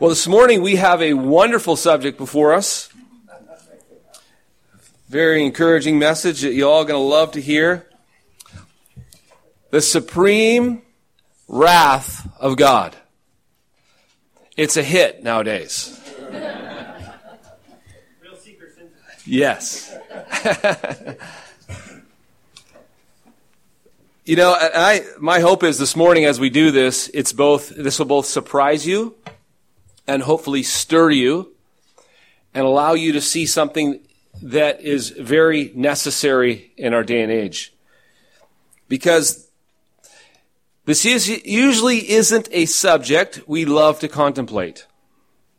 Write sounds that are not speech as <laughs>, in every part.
Well, this morning we have a wonderful subject before us. Very encouraging message that you all are going to love to hear. The supreme wrath of God. It's a hit nowadays. Yes. <laughs> you know, I, my hope is this morning as we do this, it's both, this will both surprise you and hopefully stir you and allow you to see something that is very necessary in our day and age. Because this is, usually isn't a subject we love to contemplate.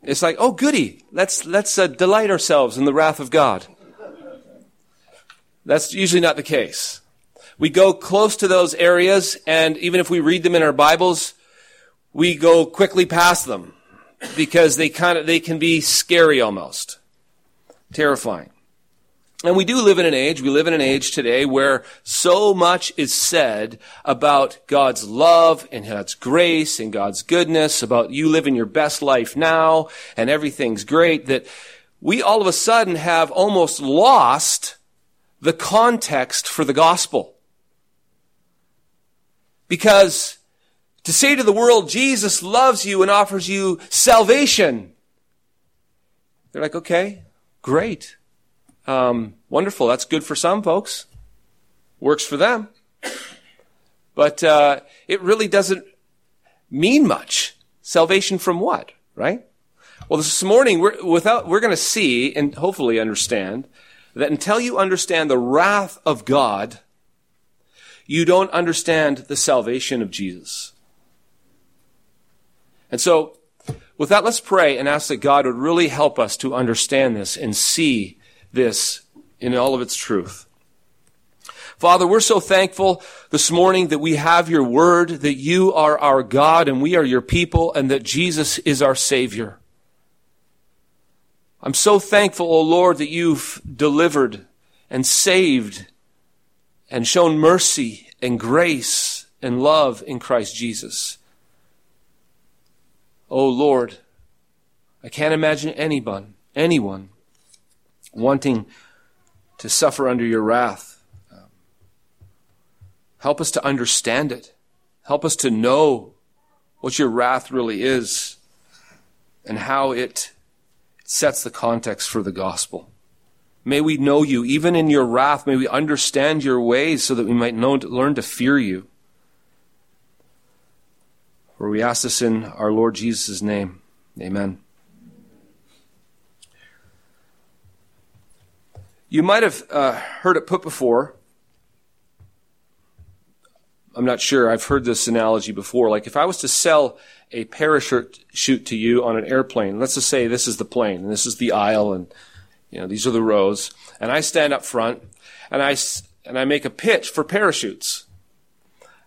It's like, oh, goody, let's, let's uh, delight ourselves in the wrath of God. That's usually not the case. We go close to those areas, and even if we read them in our Bibles, we go quickly past them because they kind of, they can be scary almost. Terrifying. And we do live in an age, we live in an age today where so much is said about God's love and God's grace and God's goodness, about you living your best life now and everything's great, that we all of a sudden have almost lost the context for the gospel. Because to say to the world, Jesus loves you and offers you salvation. They're like, okay, great. Um, wonderful. That's good for some folks. Works for them. But uh, it really doesn't mean much. Salvation from what, right? Well, this morning we're without we're going to see and hopefully understand that until you understand the wrath of God, you don't understand the salvation of Jesus. And so, with that, let's pray and ask that God would really help us to understand this and see this in all of its truth. Father, we're so thankful this morning that we have your word, that you are our God and we are your people, and that Jesus is our Savior. I'm so thankful, O oh Lord, that you've delivered and saved and shown mercy and grace and love in Christ Jesus. Oh Lord, I can't imagine anyone, anyone wanting to suffer under your wrath. Um, help us to understand it. Help us to know what your wrath really is and how it sets the context for the gospel. May we know you even in your wrath. May we understand your ways so that we might know, learn to fear you. For we ask this in our Lord Jesus' name. Amen. You might have uh, heard it put before. I'm not sure. I've heard this analogy before. Like if I was to sell a parachute to you on an airplane, let's just say this is the plane and this is the aisle and you know these are the rows, and I stand up front and I and I make a pitch for parachutes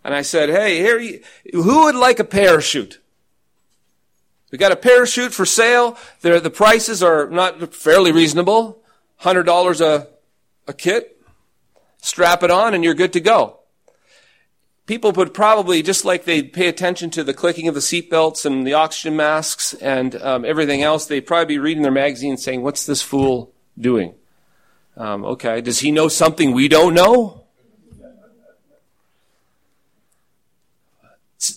and I said, "Hey, here, you, who would like a parachute?" We got a parachute for sale. The prices are not fairly reasonable, hundred dollars a a kit. Strap it on, and you're good to go. People would probably, just like they pay attention to the clicking of the seatbelts and the oxygen masks and um, everything else, they'd probably be reading their magazine saying, "What's this fool doing?" Um, okay, does he know something we don't know?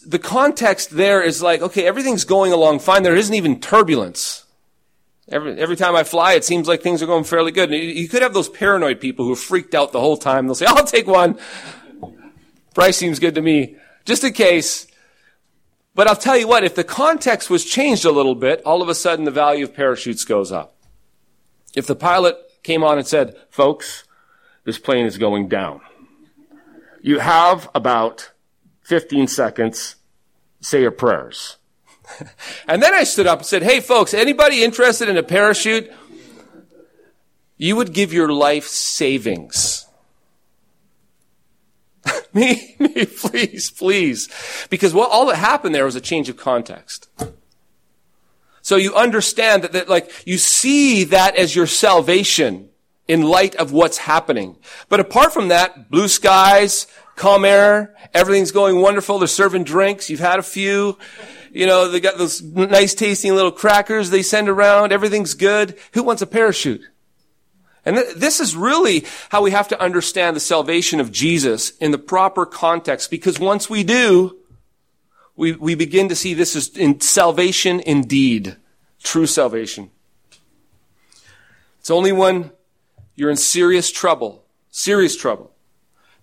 The context there is like, okay, everything's going along fine. There isn't even turbulence. Every, every time I fly, it seems like things are going fairly good. And you could have those paranoid people who are freaked out the whole time. They'll say, <laughs> I'll take one. Price seems good to me. Just in case. But I'll tell you what, if the context was changed a little bit, all of a sudden the value of parachutes goes up. If the pilot came on and said, folks, this plane is going down. You have about 15 seconds, say your prayers. <laughs> and then I stood up and said, Hey folks, anybody interested in a parachute? You would give your life savings. <laughs> me, me, please, please. Because what all that happened there was a change of context. So you understand that, that like, you see that as your salvation in light of what's happening. But apart from that, blue skies, calm air, everything's going wonderful, they're serving drinks, you've had a few, you know, they got those nice tasting little crackers they send around. Everything's good. Who wants a parachute? And th- this is really how we have to understand the salvation of Jesus in the proper context, because once we do, we, we begin to see this is in salvation indeed. True salvation. It's only when you're in serious trouble, serious trouble,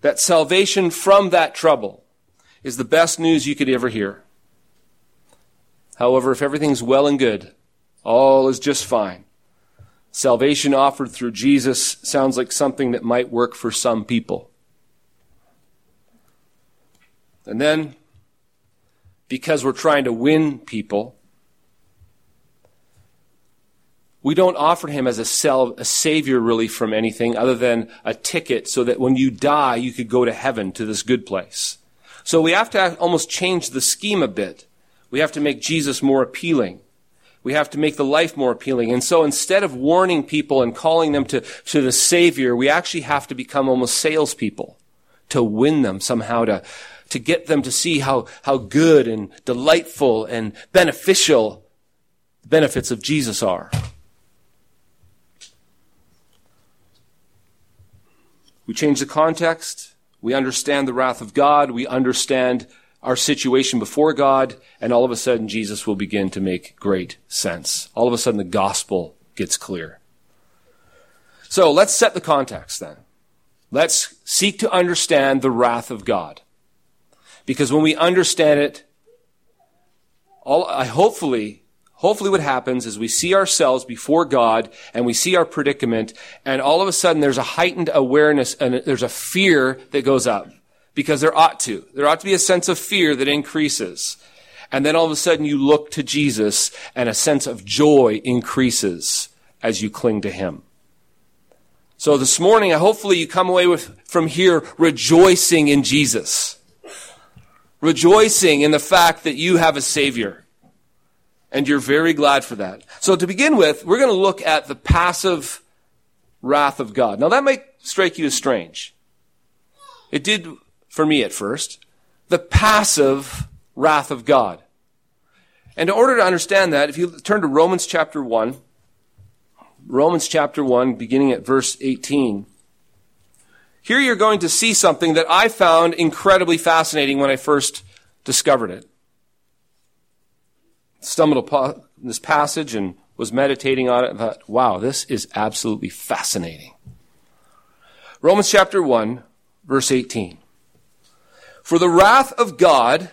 that salvation from that trouble is the best news you could ever hear. However, if everything's well and good, all is just fine, salvation offered through Jesus sounds like something that might work for some people. And then, because we're trying to win people, we don't offer him as a, sel- a savior really from anything other than a ticket so that when you die, you could go to heaven to this good place. So we have to almost change the scheme a bit. We have to make Jesus more appealing. We have to make the life more appealing. And so instead of warning people and calling them to, to the Savior, we actually have to become almost salespeople to win them somehow, to, to get them to see how, how good and delightful and beneficial the benefits of Jesus are. We change the context. We understand the wrath of God. We understand our situation before God, and all of a sudden Jesus will begin to make great sense. All of a sudden the gospel gets clear. So let's set the context then. Let's seek to understand the wrath of God. Because when we understand it, all, I hopefully, hopefully what happens is we see ourselves before God and we see our predicament and all of a sudden there's a heightened awareness and there's a fear that goes up because there ought to. There ought to be a sense of fear that increases. And then all of a sudden you look to Jesus and a sense of joy increases as you cling to Him. So this morning, hopefully you come away with, from here rejoicing in Jesus. Rejoicing in the fact that you have a Savior. And you're very glad for that. So to begin with, we're going to look at the passive wrath of God. Now that might strike you as strange. It did for me at first, the passive wrath of God. And in order to understand that, if you turn to Romans chapter 1, Romans chapter 1, beginning at verse 18, here you're going to see something that I found incredibly fascinating when I first discovered it. Stumbled upon this passage and was meditating on it and thought, wow, this is absolutely fascinating. Romans chapter 1, verse 18. For the wrath of God,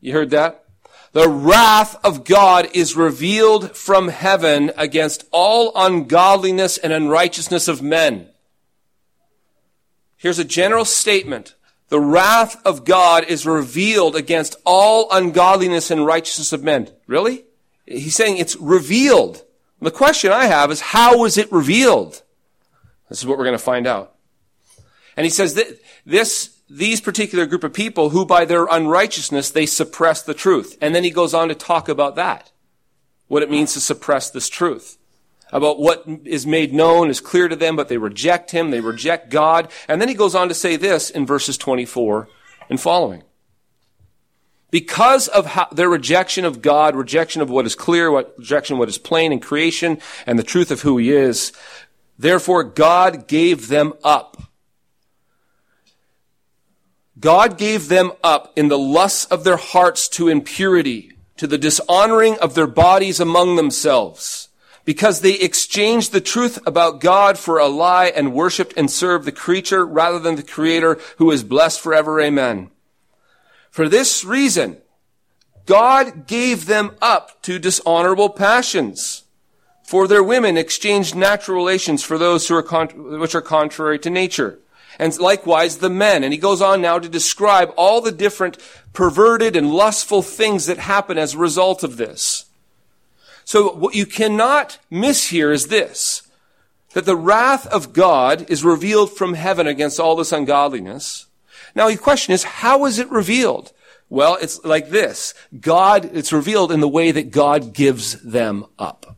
you heard that? The wrath of God is revealed from heaven against all ungodliness and unrighteousness of men. Here's a general statement. The wrath of God is revealed against all ungodliness and righteousness of men. Really? He's saying it's revealed. The question I have is, how was it revealed? This is what we're going to find out. And he says that this these particular group of people who by their unrighteousness they suppress the truth. And then he goes on to talk about that. What it means to suppress this truth. About what is made known is clear to them, but they reject him, they reject God. And then he goes on to say this in verses 24 and following. Because of how, their rejection of God, rejection of what is clear, what, rejection of what is plain in creation, and the truth of who he is, therefore God gave them up God gave them up in the lusts of their hearts to impurity, to the dishonoring of their bodies among themselves, because they exchanged the truth about God for a lie and worshiped and served the creature rather than the creator who is blessed forever. Amen. For this reason, God gave them up to dishonorable passions. For their women exchanged natural relations for those who are con- which are contrary to nature and likewise the men. And he goes on now to describe all the different perverted and lustful things that happen as a result of this. So what you cannot miss here is this, that the wrath of God is revealed from heaven against all this ungodliness. Now the question is, how is it revealed? Well, it's like this. God, it's revealed in the way that God gives them up.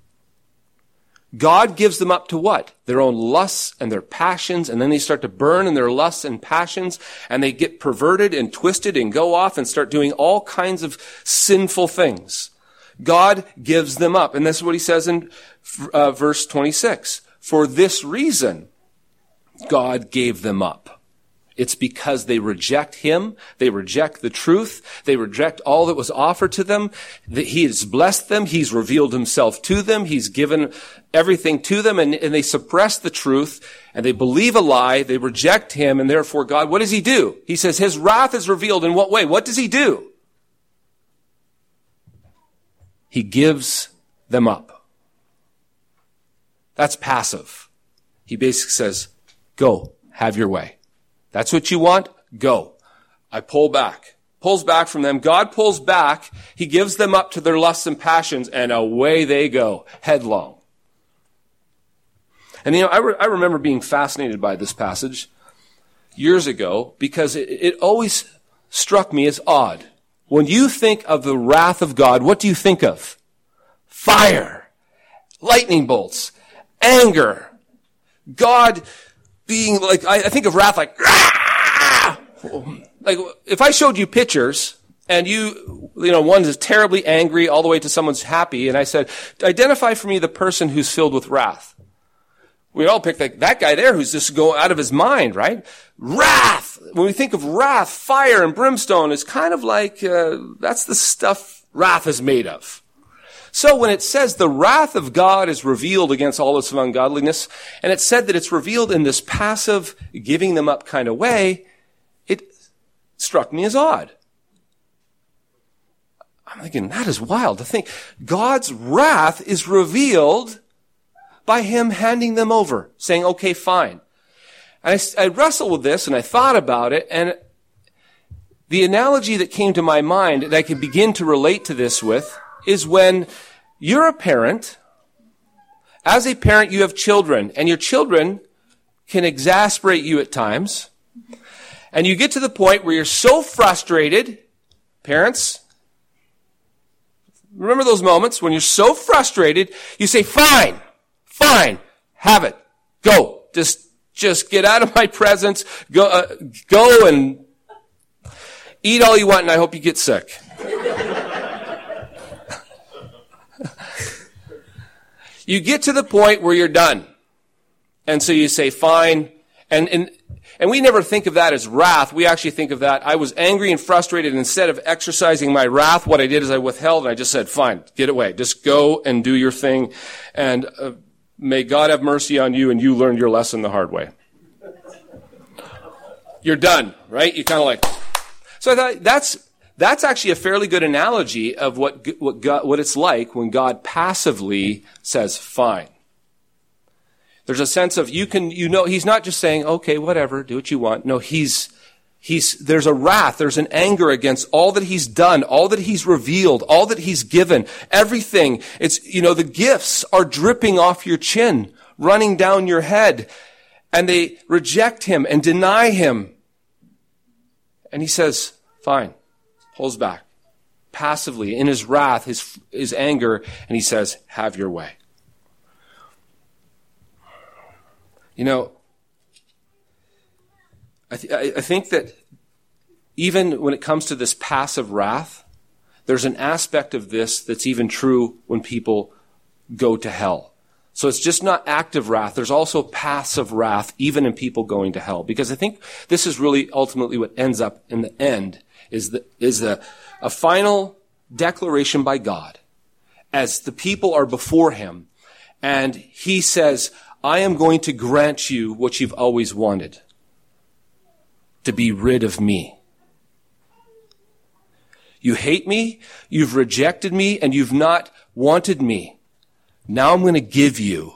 God gives them up to what? Their own lusts and their passions, and then they start to burn in their lusts and passions, and they get perverted and twisted and go off and start doing all kinds of sinful things. God gives them up. And this is what he says in uh, verse 26. For this reason, God gave them up. It's because they reject Him. They reject the truth. They reject all that was offered to them. That He has blessed them. He's revealed Himself to them. He's given everything to them and, and they suppress the truth and they believe a lie. They reject Him and therefore God, what does He do? He says His wrath is revealed in what way? What does He do? He gives them up. That's passive. He basically says, go, have your way. That's what you want? Go. I pull back. Pulls back from them. God pulls back. He gives them up to their lusts and passions and away they go, headlong. And you know, I, re- I remember being fascinated by this passage years ago because it, it always struck me as odd. When you think of the wrath of God, what do you think of? Fire, lightning bolts, anger, God being like, I, I think of wrath like, ah! like if I showed you pictures and you, you know, one is terribly angry all the way to someone's happy, and I said, identify for me the person who's filled with wrath. We all pick like that guy there who's just going out of his mind, right? Wrath. When we think of wrath, fire and brimstone is kind of like uh, that's the stuff wrath is made of. So when it says the wrath of God is revealed against all this ungodliness, and it said that it's revealed in this passive, giving them up kind of way, it struck me as odd. I'm thinking, that is wild to think. God's wrath is revealed by Him handing them over, saying, okay, fine. And I, I wrestled with this and I thought about it, and the analogy that came to my mind that I can begin to relate to this with is when you're a parent. As a parent, you have children, and your children can exasperate you at times. And you get to the point where you're so frustrated, parents, remember those moments when you're so frustrated, you say, fine, fine, have it, go, just, just get out of my presence, go, uh, go and eat all you want, and I hope you get sick. you get to the point where you're done. And so you say, fine. And, and, and we never think of that as wrath. We actually think of that. I was angry and frustrated. And instead of exercising my wrath, what I did is I withheld and I just said, fine, get away. Just go and do your thing. And uh, may God have mercy on you and you learned your lesson the hard way. You're done, right? You kind of like, so I thought that's, that's actually a fairly good analogy of what, what, God, what it's like when God passively says, fine. There's a sense of you can, you know, he's not just saying, okay, whatever, do what you want. No, he's, he's, there's a wrath, there's an anger against all that he's done, all that he's revealed, all that he's given, everything. It's, you know, the gifts are dripping off your chin, running down your head, and they reject him and deny him. And he says, fine pulls back passively in his wrath, his, his anger, and he says, Have your way. You know, I, th- I think that even when it comes to this passive wrath, there's an aspect of this that's even true when people go to hell. So it's just not active wrath. There's also passive wrath, even in people going to hell. Because I think this is really ultimately what ends up in the end is, the, is a, a final declaration by God as the people are before him. And he says, I am going to grant you what you've always wanted. To be rid of me. You hate me, you've rejected me, and you've not wanted me. Now I'm going to give you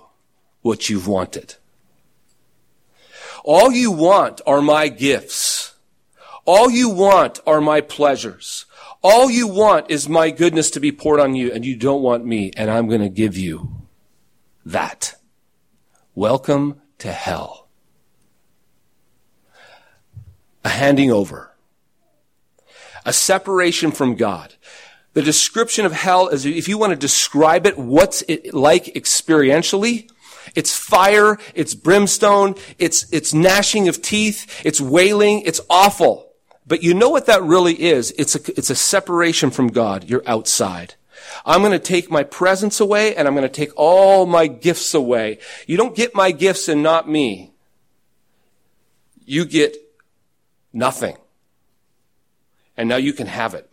what you've wanted. All you want are my gifts. All you want are my pleasures. All you want is my goodness to be poured on you, and you don't want me, and I'm going to give you that. Welcome to hell. A handing over. A separation from God. The description of hell is, if you want to describe it, what's it like experientially? It's fire, it's brimstone, it's, it's gnashing of teeth, it's wailing, it's awful. But you know what that really is? It's a, it's a separation from God. You're outside. I'm going to take my presence away and I'm going to take all my gifts away. You don't get my gifts and not me. You get nothing. And now you can have it.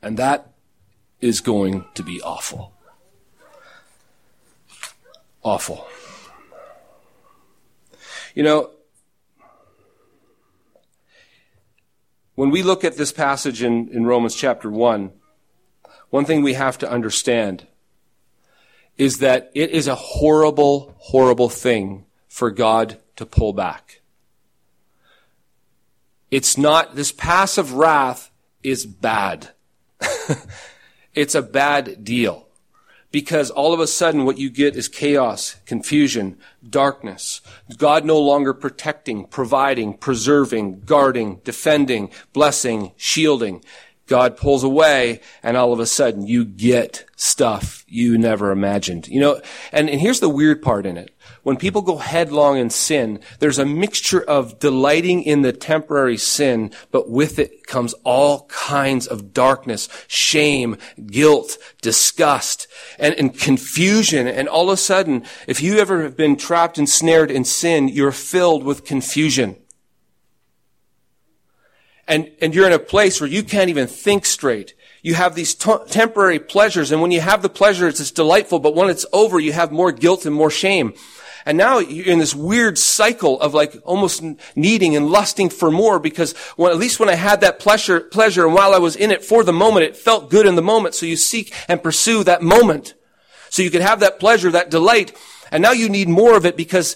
And that is going to be awful. Awful. You know, when we look at this passage in, in Romans chapter 1, one thing we have to understand is that it is a horrible, horrible thing for God to pull back. It's not, this passive wrath is bad. <laughs> it's a bad deal. Because all of a sudden what you get is chaos, confusion, darkness. God no longer protecting, providing, preserving, guarding, defending, blessing, shielding. God pulls away and all of a sudden you get stuff you never imagined. You know, and, and here's the weird part in it. When people go headlong in sin, there's a mixture of delighting in the temporary sin, but with it comes all kinds of darkness, shame, guilt, disgust, and, and confusion. And all of a sudden, if you ever have been trapped and snared in sin, you're filled with confusion. And, and you're in a place where you can't even think straight you have these t- temporary pleasures, and when you have the pleasures, it's, delightful, but when it's over, you have more guilt and more shame. And now you're in this weird cycle of like almost needing and lusting for more because when, at least when I had that pleasure, pleasure and while I was in it for the moment, it felt good in the moment. So you seek and pursue that moment. So you could have that pleasure, that delight. And now you need more of it because,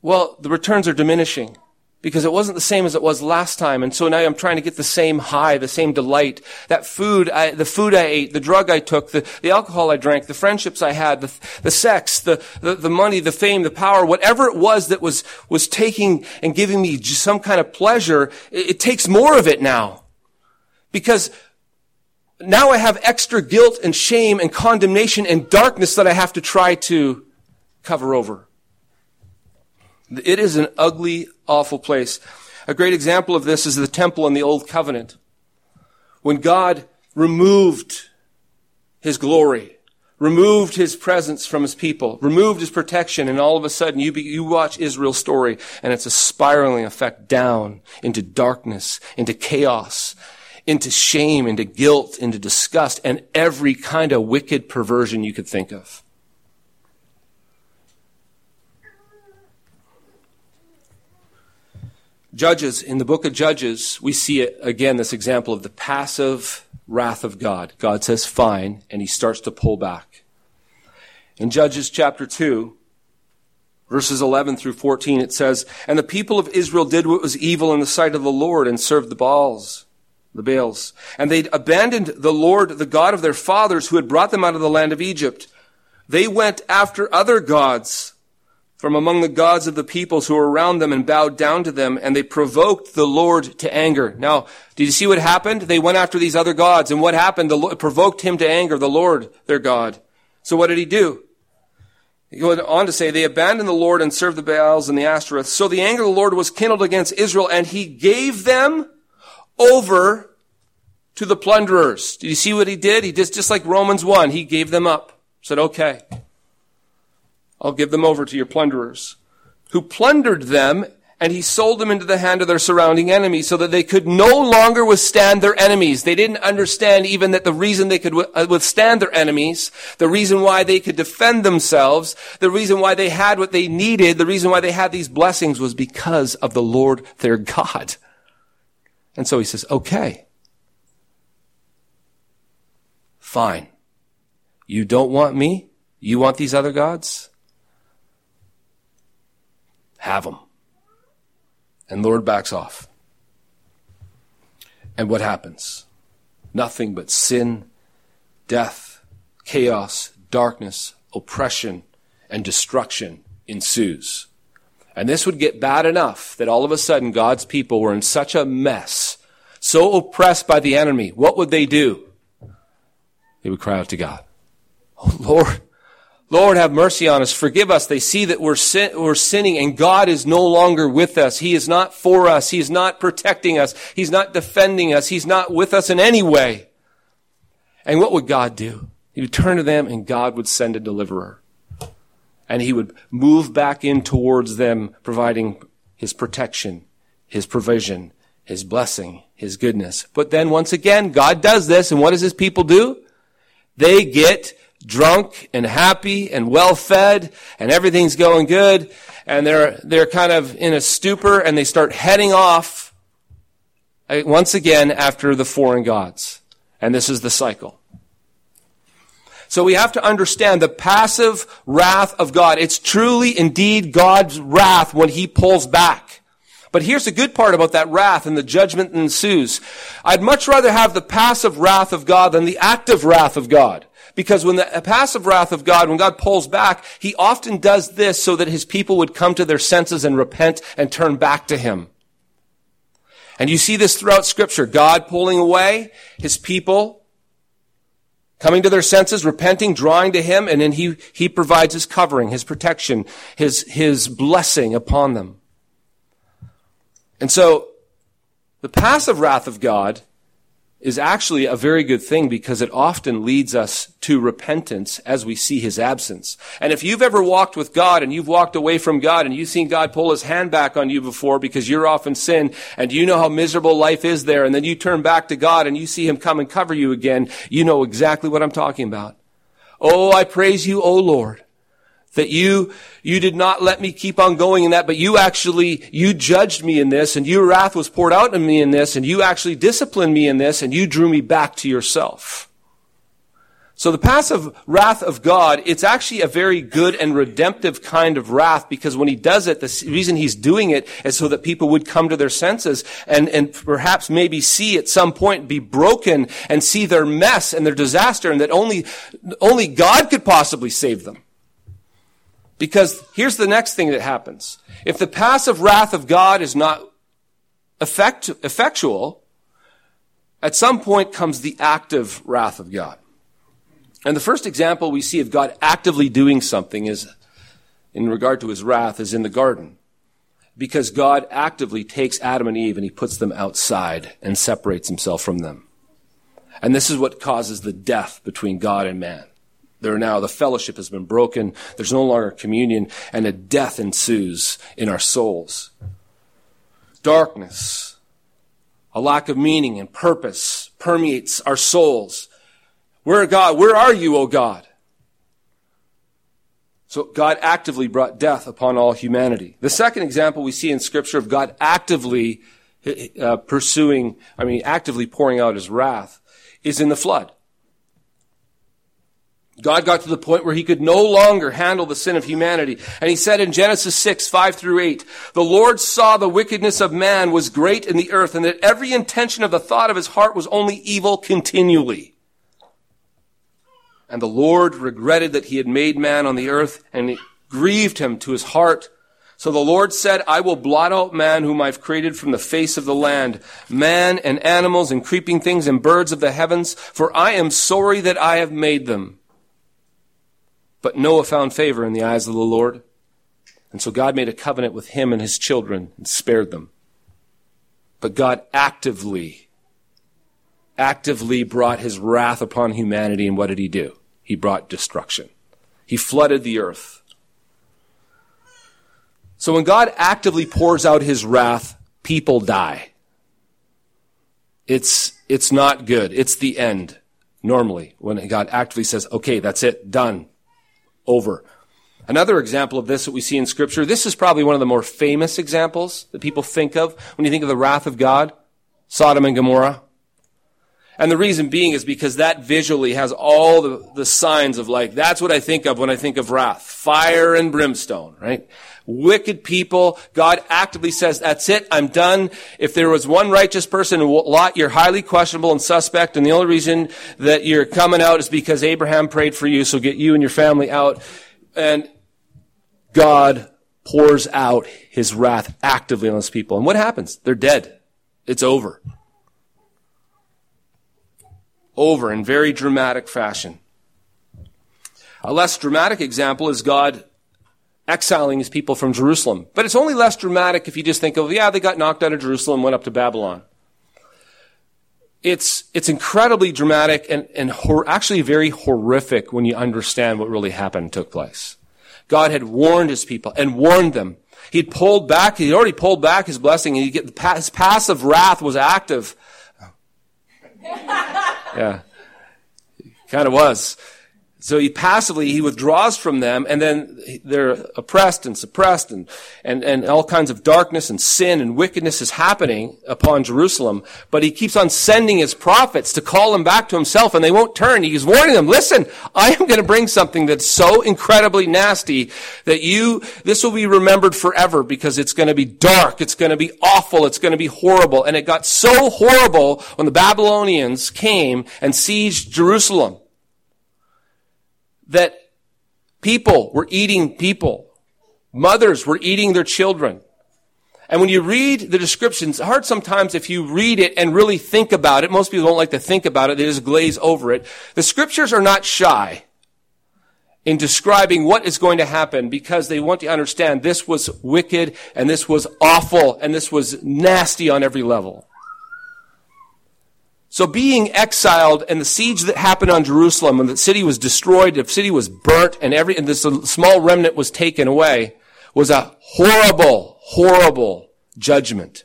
well, the returns are diminishing because it wasn't the same as it was last time. And so now I'm trying to get the same high, the same delight. That food, I, the food I ate, the drug I took, the, the alcohol I drank, the friendships I had, the, the sex, the, the, the money, the fame, the power, whatever it was that was, was taking and giving me some kind of pleasure, it, it takes more of it now. Because now I have extra guilt and shame and condemnation and darkness that I have to try to cover over. It is an ugly, awful place. A great example of this is the temple in the Old Covenant. When God removed his glory, removed his presence from his people, removed his protection, and all of a sudden you, be, you watch Israel's story and it's a spiraling effect down into darkness, into chaos, into shame, into guilt, into disgust, and every kind of wicked perversion you could think of. Judges, in the book of Judges, we see it, again this example of the passive wrath of God. God says fine, and he starts to pull back. In Judges chapter 2, verses 11 through 14, it says, And the people of Israel did what was evil in the sight of the Lord and served the Baals, the Baals. And they abandoned the Lord, the God of their fathers, who had brought them out of the land of Egypt. They went after other gods from among the gods of the peoples who were around them and bowed down to them, and they provoked the Lord to anger. Now, did you see what happened? They went after these other gods, and what happened? The Lord provoked him to anger, the Lord, their God. So what did he do? He went on to say, they abandoned the Lord and served the Baals and the Ashtoreth. So the anger of the Lord was kindled against Israel, and he gave them over to the plunderers. Did you see what he did? He did just like Romans 1. He gave them up. Said, okay. I'll give them over to your plunderers, who plundered them, and he sold them into the hand of their surrounding enemies so that they could no longer withstand their enemies. They didn't understand even that the reason they could uh, withstand their enemies, the reason why they could defend themselves, the reason why they had what they needed, the reason why they had these blessings was because of the Lord their God. And so he says, okay, fine. You don't want me? You want these other gods? Have them. And Lord backs off. And what happens? Nothing but sin, death, chaos, darkness, oppression, and destruction ensues. And this would get bad enough that all of a sudden God's people were in such a mess, so oppressed by the enemy, what would they do? They would cry out to God. Oh Lord, Lord, have mercy on us. Forgive us. They see that we're, sin- we're sinning and God is no longer with us. He is not for us. He is not protecting us. He's not defending us. He's not with us in any way. And what would God do? He would turn to them and God would send a deliverer. And he would move back in towards them, providing his protection, his provision, his blessing, his goodness. But then once again, God does this, and what does his people do? They get drunk and happy and well fed and everything's going good and they're, they're kind of in a stupor and they start heading off uh, once again after the foreign gods. And this is the cycle. So we have to understand the passive wrath of God. It's truly indeed God's wrath when he pulls back. But here's the good part about that wrath and the judgment that ensues. I'd much rather have the passive wrath of God than the active wrath of God. Because when the passive wrath of God, when God pulls back, He often does this so that His people would come to their senses and repent and turn back to Him. And you see this throughout scripture. God pulling away, His people coming to their senses, repenting, drawing to Him, and then He, He provides His covering, His protection, His, His blessing upon them. And so, the passive wrath of God is actually a very good thing because it often leads us to repentance as we see his absence. And if you've ever walked with God and you've walked away from God and you've seen God pull his hand back on you before because you're off in sin and you know how miserable life is there and then you turn back to God and you see him come and cover you again, you know exactly what I'm talking about. Oh, I praise you, O Lord that you, you did not let me keep on going in that, but you actually, you judged me in this and your wrath was poured out on me in this and you actually disciplined me in this and you drew me back to yourself. So the passive wrath of God, it's actually a very good and redemptive kind of wrath because when he does it, the reason he's doing it is so that people would come to their senses and, and perhaps maybe see at some point be broken and see their mess and their disaster and that only, only God could possibly save them. Because here's the next thing that happens. If the passive wrath of God is not effect, effectual, at some point comes the active wrath of God. And the first example we see of God actively doing something is, in regard to his wrath, is in the garden. Because God actively takes Adam and Eve and he puts them outside and separates himself from them. And this is what causes the death between God and man. There now, the fellowship has been broken. There's no longer communion and a death ensues in our souls. Darkness, a lack of meaning and purpose permeates our souls. Where God, where are you, O God? So God actively brought death upon all humanity. The second example we see in scripture of God actively uh, pursuing, I mean, actively pouring out his wrath is in the flood. God got to the point where he could no longer handle the sin of humanity. And he said in Genesis 6, 5 through 8, the Lord saw the wickedness of man was great in the earth and that every intention of the thought of his heart was only evil continually. And the Lord regretted that he had made man on the earth and it grieved him to his heart. So the Lord said, I will blot out man whom I've created from the face of the land, man and animals and creeping things and birds of the heavens, for I am sorry that I have made them. But Noah found favor in the eyes of the Lord. And so God made a covenant with him and his children and spared them. But God actively, actively brought his wrath upon humanity. And what did he do? He brought destruction. He flooded the earth. So when God actively pours out his wrath, people die. It's, it's not good. It's the end. Normally, when God actively says, okay, that's it, done, over. Another example of this that we see in scripture, this is probably one of the more famous examples that people think of when you think of the wrath of God, Sodom and Gomorrah. And the reason being is because that visually has all the, the signs of like, that's what I think of when I think of wrath. Fire and brimstone, right? Wicked people. God actively says, that's it, I'm done. If there was one righteous person in Lot, you're highly questionable and suspect, and the only reason that you're coming out is because Abraham prayed for you, so get you and your family out. And God pours out his wrath actively on those people. And what happens? They're dead. It's over. over in very dramatic fashion. A less dramatic example is God exiling his people from Jerusalem. But it's only less dramatic if you just think of, yeah, they got knocked out of Jerusalem, went up to Babylon. It's, it's incredibly dramatic and, and hor- actually very horrific when you understand what really happened took place. God had warned his people and warned them. He'd pulled back, he'd already pulled back his blessing, and get, his passive wrath was active. <laughs> yeah. Kind of was. So he passively, he withdraws from them and then they're oppressed and suppressed and, and, and all kinds of darkness and sin and wickedness is happening upon Jerusalem. But he keeps on sending his prophets to call them back to himself and they won't turn. He's warning them, listen, I am going to bring something that's so incredibly nasty that you, this will be remembered forever because it's going to be dark. It's going to be awful. It's going to be horrible. And it got so horrible when the Babylonians came and sieged Jerusalem that people were eating people. Mothers were eating their children. And when you read the descriptions, it's hard sometimes if you read it and really think about it. Most people don't like to think about it. They just glaze over it. The scriptures are not shy in describing what is going to happen because they want to understand this was wicked and this was awful and this was nasty on every level. So being exiled and the siege that happened on Jerusalem when the city was destroyed, the city was burnt and every, and this small remnant was taken away was a horrible, horrible judgment.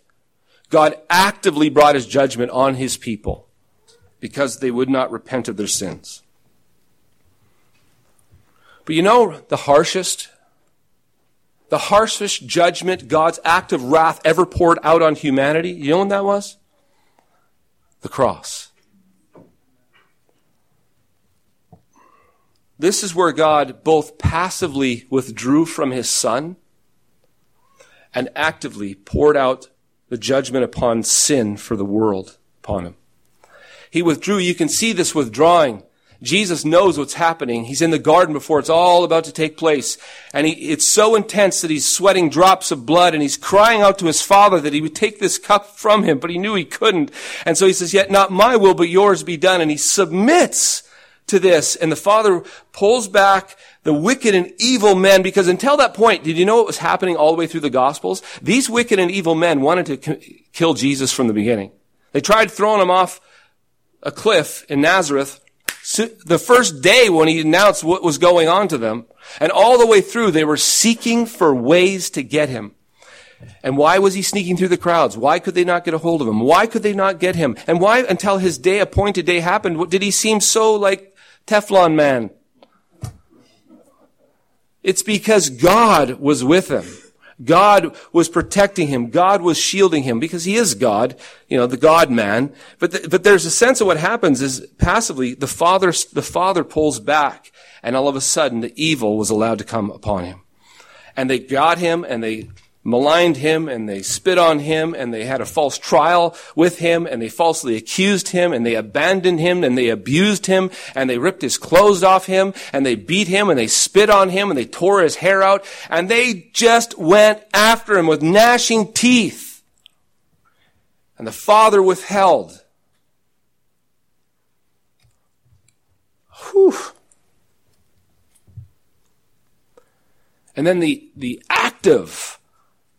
God actively brought his judgment on his people because they would not repent of their sins. But you know the harshest, the harshest judgment God's act of wrath ever poured out on humanity? You know when that was? The cross. This is where God both passively withdrew from his son and actively poured out the judgment upon sin for the world upon him. He withdrew. You can see this withdrawing Jesus knows what's happening. He's in the garden before it's all about to take place. And he, it's so intense that he's sweating drops of blood and he's crying out to his father that he would take this cup from him, but he knew he couldn't. And so he says, yet not my will, but yours be done. And he submits to this. And the father pulls back the wicked and evil men, because until that point, did you know what was happening all the way through the gospels? These wicked and evil men wanted to kill Jesus from the beginning. They tried throwing him off a cliff in Nazareth the first day when he announced what was going on to them, and all the way through, they were seeking for ways to get him. And why was he sneaking through the crowds? Why could they not get a hold of him? Why could they not get him? And why, until his day, appointed day happened, did he seem so like Teflon man? It's because God was with him. God was protecting him. God was shielding him because he is God, you know, the God man. But, the, but there's a sense of what happens is passively the father, the father pulls back and all of a sudden the evil was allowed to come upon him. And they got him and they maligned him and they spit on him and they had a false trial with him and they falsely accused him and they abandoned him and they abused him and they ripped his clothes off him and they beat him and they spit on him and they tore his hair out and they just went after him with gnashing teeth. And the father withheld. Whew. And then the, the active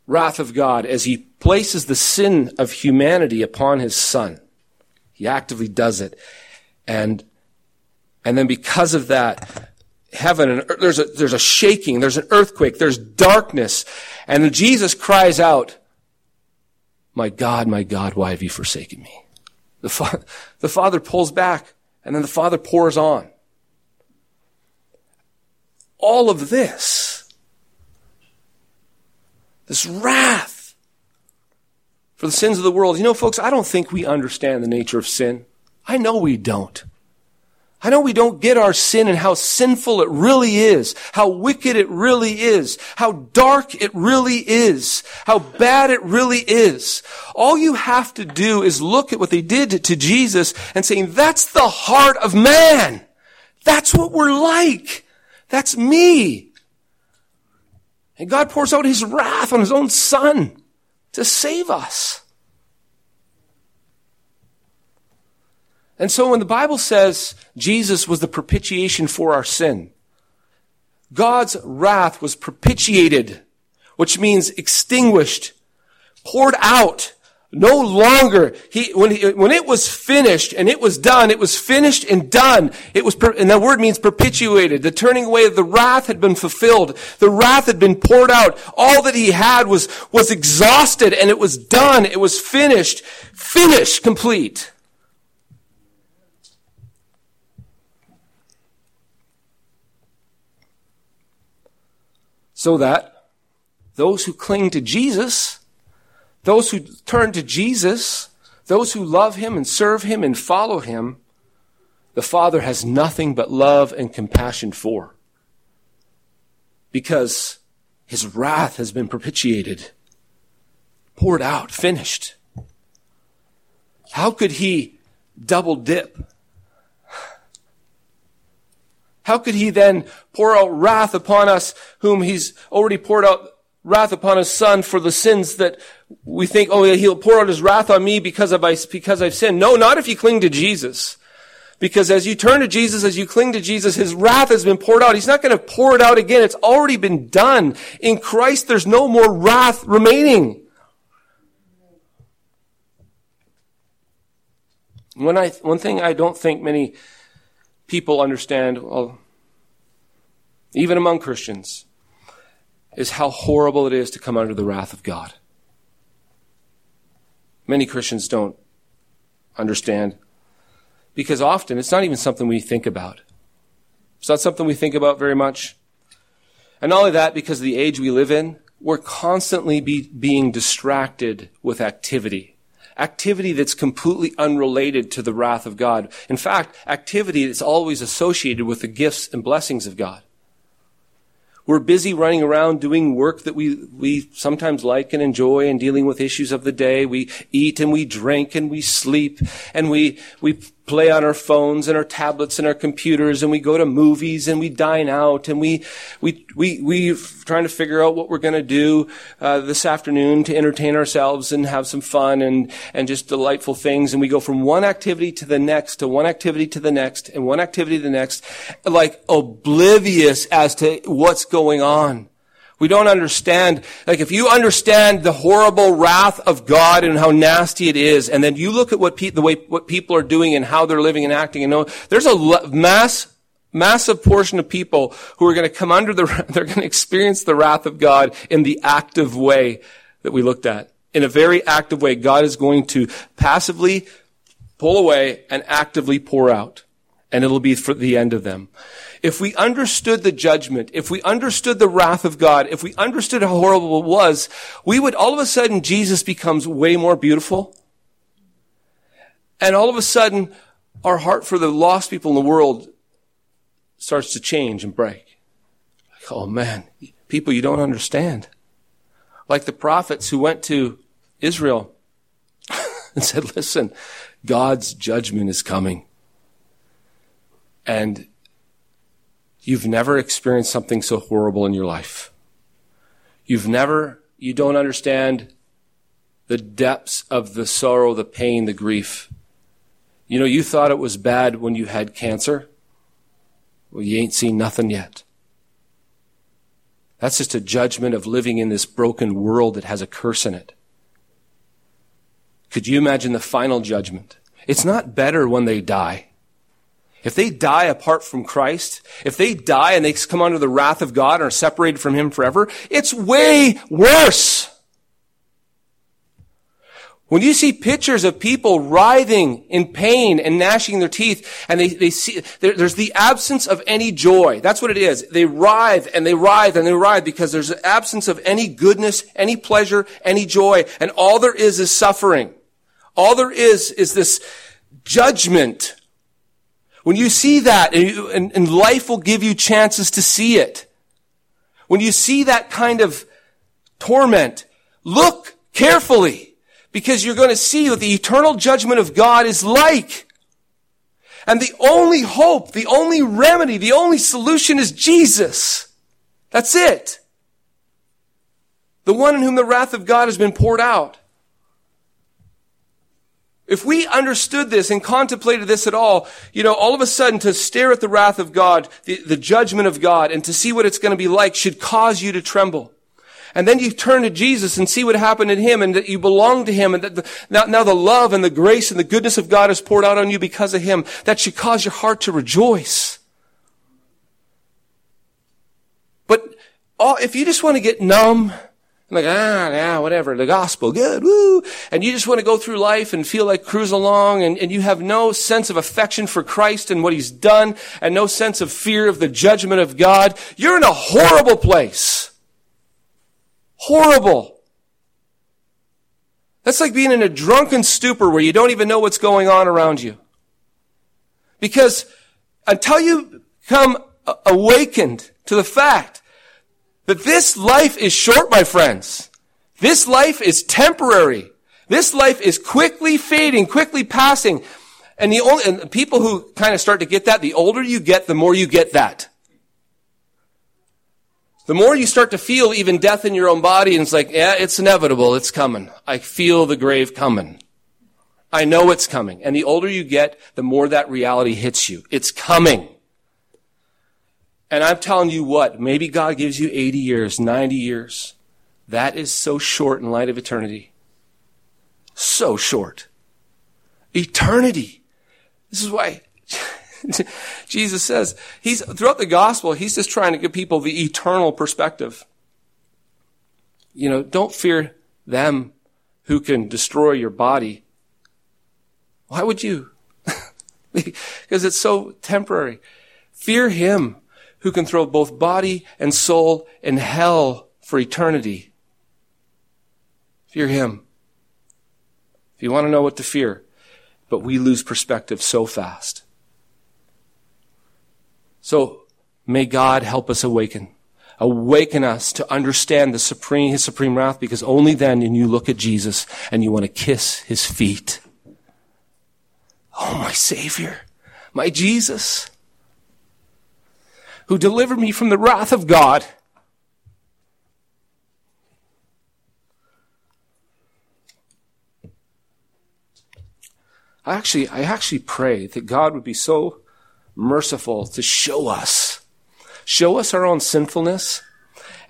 wrath of God as he places the sin of humanity upon his son. He actively does it. And, and then because of that, heaven and there's a, there's a shaking, there's an earthquake, there's darkness. And Jesus cries out, my God, my God, why have you forsaken me? The, fa- <laughs> the father pulls back and then the father pours on. All of this this wrath for the sins of the world. You know, folks, I don't think we understand the nature of sin. I know we don't. I know we don't get our sin and how sinful it really is, how wicked it really is, how dark it really is, how bad it really is. All you have to do is look at what they did to Jesus and saying, that's the heart of man. That's what we're like. That's me. And God pours out his wrath on his own son to save us. And so when the Bible says Jesus was the propitiation for our sin, God's wrath was propitiated, which means extinguished, poured out no longer, he, when, he, when it was finished and it was done, it was finished and done. It was, and that word means propitiated. The turning away of the wrath had been fulfilled. The wrath had been poured out. All that he had was, was exhausted and it was done. It was finished. Finished, complete. So that those who cling to Jesus those who turn to Jesus, those who love him and serve him and follow him, the Father has nothing but love and compassion for. Because his wrath has been propitiated, poured out, finished. How could he double dip? How could he then pour out wrath upon us whom he's already poured out wrath upon his son for the sins that we think, oh, yeah he'll pour out his wrath on me because of I, because I've sinned. No, not if you cling to Jesus. Because as you turn to Jesus, as you cling to Jesus, his wrath has been poured out. He's not going to pour it out again. It's already been done. In Christ, there's no more wrath remaining. When I, one thing I don't think many people understand, well, even among Christians, is how horrible it is to come under the wrath of God. Many Christians don't understand because often it's not even something we think about. It's not something we think about very much. And not only that, because of the age we live in, we're constantly be, being distracted with activity. Activity that's completely unrelated to the wrath of God. In fact, activity that's always associated with the gifts and blessings of God. We're busy running around doing work that we, we sometimes like and enjoy and dealing with issues of the day. We eat and we drink and we sleep and we, we play on our phones and our tablets and our computers and we go to movies and we dine out and we, we, we, we trying to figure out what we're going to do, uh, this afternoon to entertain ourselves and have some fun and, and just delightful things. And we go from one activity to the next to one activity to the next and one activity to the next, like oblivious as to what's going on. We don't understand, like if you understand the horrible wrath of God and how nasty it is, and then you look at what pe- the way, what people are doing and how they're living and acting and know, there's a mass, massive portion of people who are going to come under the, <laughs> they're going to experience the wrath of God in the active way that we looked at. In a very active way, God is going to passively pull away and actively pour out. And it'll be for the end of them if we understood the judgment, if we understood the wrath of God, if we understood how horrible it was, we would all of a sudden Jesus becomes way more beautiful. And all of a sudden our heart for the lost people in the world starts to change and break. Like, oh man, people you don't understand. Like the prophets who went to Israel <laughs> and said, listen, God's judgment is coming. And You've never experienced something so horrible in your life. You've never, you don't understand the depths of the sorrow, the pain, the grief. You know, you thought it was bad when you had cancer. Well, you ain't seen nothing yet. That's just a judgment of living in this broken world that has a curse in it. Could you imagine the final judgment? It's not better when they die. If they die apart from Christ, if they die and they come under the wrath of God and are separated from Him forever, it's way worse. When you see pictures of people writhing in pain and gnashing their teeth, and they, they see, there, there's the absence of any joy. That's what it is. They writhe and they writhe and they writhe because there's an absence of any goodness, any pleasure, any joy, and all there is is suffering. All there is is this judgment when you see that, and, you, and, and life will give you chances to see it. When you see that kind of torment, look carefully because you're going to see what the eternal judgment of God is like. And the only hope, the only remedy, the only solution is Jesus. That's it. The one in whom the wrath of God has been poured out. If we understood this and contemplated this at all, you know, all of a sudden to stare at the wrath of God, the, the judgment of God, and to see what it's going to be like should cause you to tremble. And then you turn to Jesus and see what happened in Him and that you belong to Him and that the, now, now the love and the grace and the goodness of God is poured out on you because of Him. That should cause your heart to rejoice. But all, if you just want to get numb like, ah, yeah, whatever, the gospel, good, woo. And you just want to go through life and feel like cruise along and, and you have no sense of affection for Christ and what he's done and no sense of fear of the judgment of God. You're in a horrible place. Horrible. That's like being in a drunken stupor where you don't even know what's going on around you. Because until you come awakened to the fact that this life is short, my friends. This life is temporary. This life is quickly fading, quickly passing. And the only, and people who kind of start to get that, the older you get, the more you get that. The more you start to feel even death in your own body, and it's like, yeah, it's inevitable. It's coming. I feel the grave coming. I know it's coming. And the older you get, the more that reality hits you. It's coming. And I'm telling you what, maybe God gives you 80 years, 90 years. That is so short in light of eternity. So short. Eternity. This is why <laughs> Jesus says, he's, throughout the gospel, he's just trying to give people the eternal perspective. You know, don't fear them who can destroy your body. Why would you? <laughs> because it's so temporary. Fear him who can throw both body and soul in hell for eternity. Fear him. If you want to know what to fear, but we lose perspective so fast. So may God help us awaken. Awaken us to understand the supreme, his supreme wrath because only then can you look at Jesus and you want to kiss his feet. Oh, my Savior, my Jesus who delivered me from the wrath of God. I actually, I actually pray that God would be so merciful to show us, show us our own sinfulness,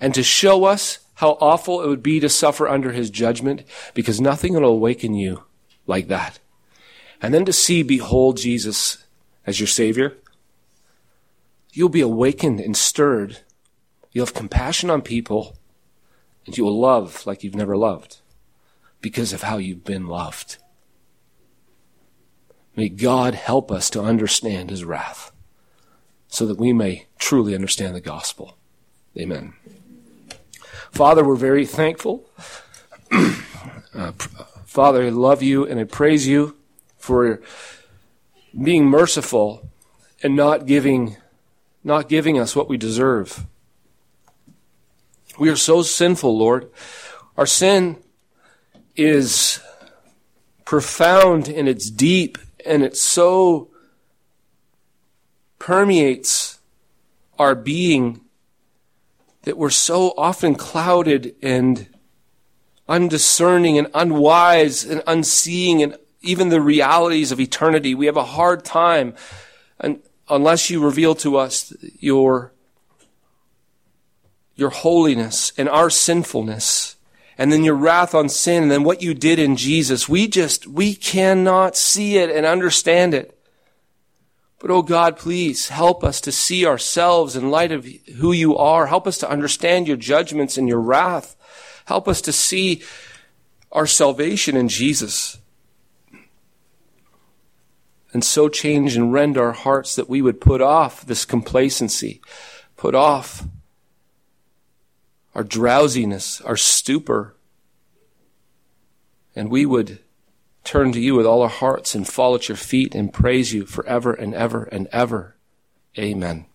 and to show us how awful it would be to suffer under his judgment, because nothing will awaken you like that. And then to see, behold Jesus as your Savior, You'll be awakened and stirred. You'll have compassion on people, and you will love like you've never loved because of how you've been loved. May God help us to understand his wrath so that we may truly understand the gospel. Amen. Father, we're very thankful. <clears throat> uh, Father, I love you and I praise you for being merciful and not giving not giving us what we deserve. We are so sinful, Lord. Our sin is profound and it's deep and it so permeates our being that we're so often clouded and undiscerning and unwise and unseeing and even the realities of eternity. We have a hard time and unless you reveal to us your, your holiness and our sinfulness, and then your wrath on sin, and then what you did in Jesus, we just, we cannot see it and understand it. But oh God, please help us to see ourselves in light of who you are. Help us to understand your judgments and your wrath. Help us to see our salvation in Jesus and so change and rend our hearts that we would put off this complacency, put off our drowsiness, our stupor, and we would turn to you with all our hearts and fall at your feet and praise you forever and ever and ever. Amen.